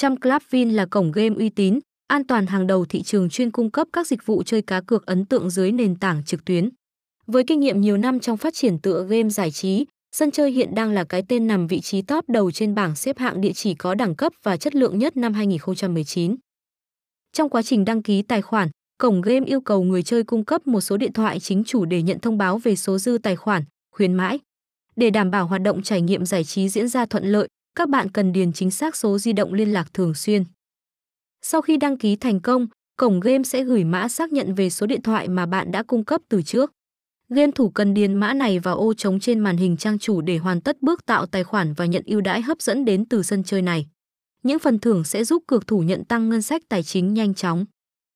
Trăm Club Vin là cổng game uy tín, an toàn hàng đầu thị trường chuyên cung cấp các dịch vụ chơi cá cược ấn tượng dưới nền tảng trực tuyến. Với kinh nghiệm nhiều năm trong phát triển tựa game giải trí, sân chơi hiện đang là cái tên nằm vị trí top đầu trên bảng xếp hạng địa chỉ có đẳng cấp và chất lượng nhất năm 2019. Trong quá trình đăng ký tài khoản, cổng game yêu cầu người chơi cung cấp một số điện thoại chính chủ để nhận thông báo về số dư tài khoản, khuyến mãi. Để đảm bảo hoạt động trải nghiệm giải trí diễn ra thuận lợi, các bạn cần điền chính xác số di động liên lạc thường xuyên. Sau khi đăng ký thành công, cổng game sẽ gửi mã xác nhận về số điện thoại mà bạn đã cung cấp từ trước. Game thủ cần điền mã này vào ô trống trên màn hình trang chủ để hoàn tất bước tạo tài khoản và nhận ưu đãi hấp dẫn đến từ sân chơi này. Những phần thưởng sẽ giúp cược thủ nhận tăng ngân sách tài chính nhanh chóng.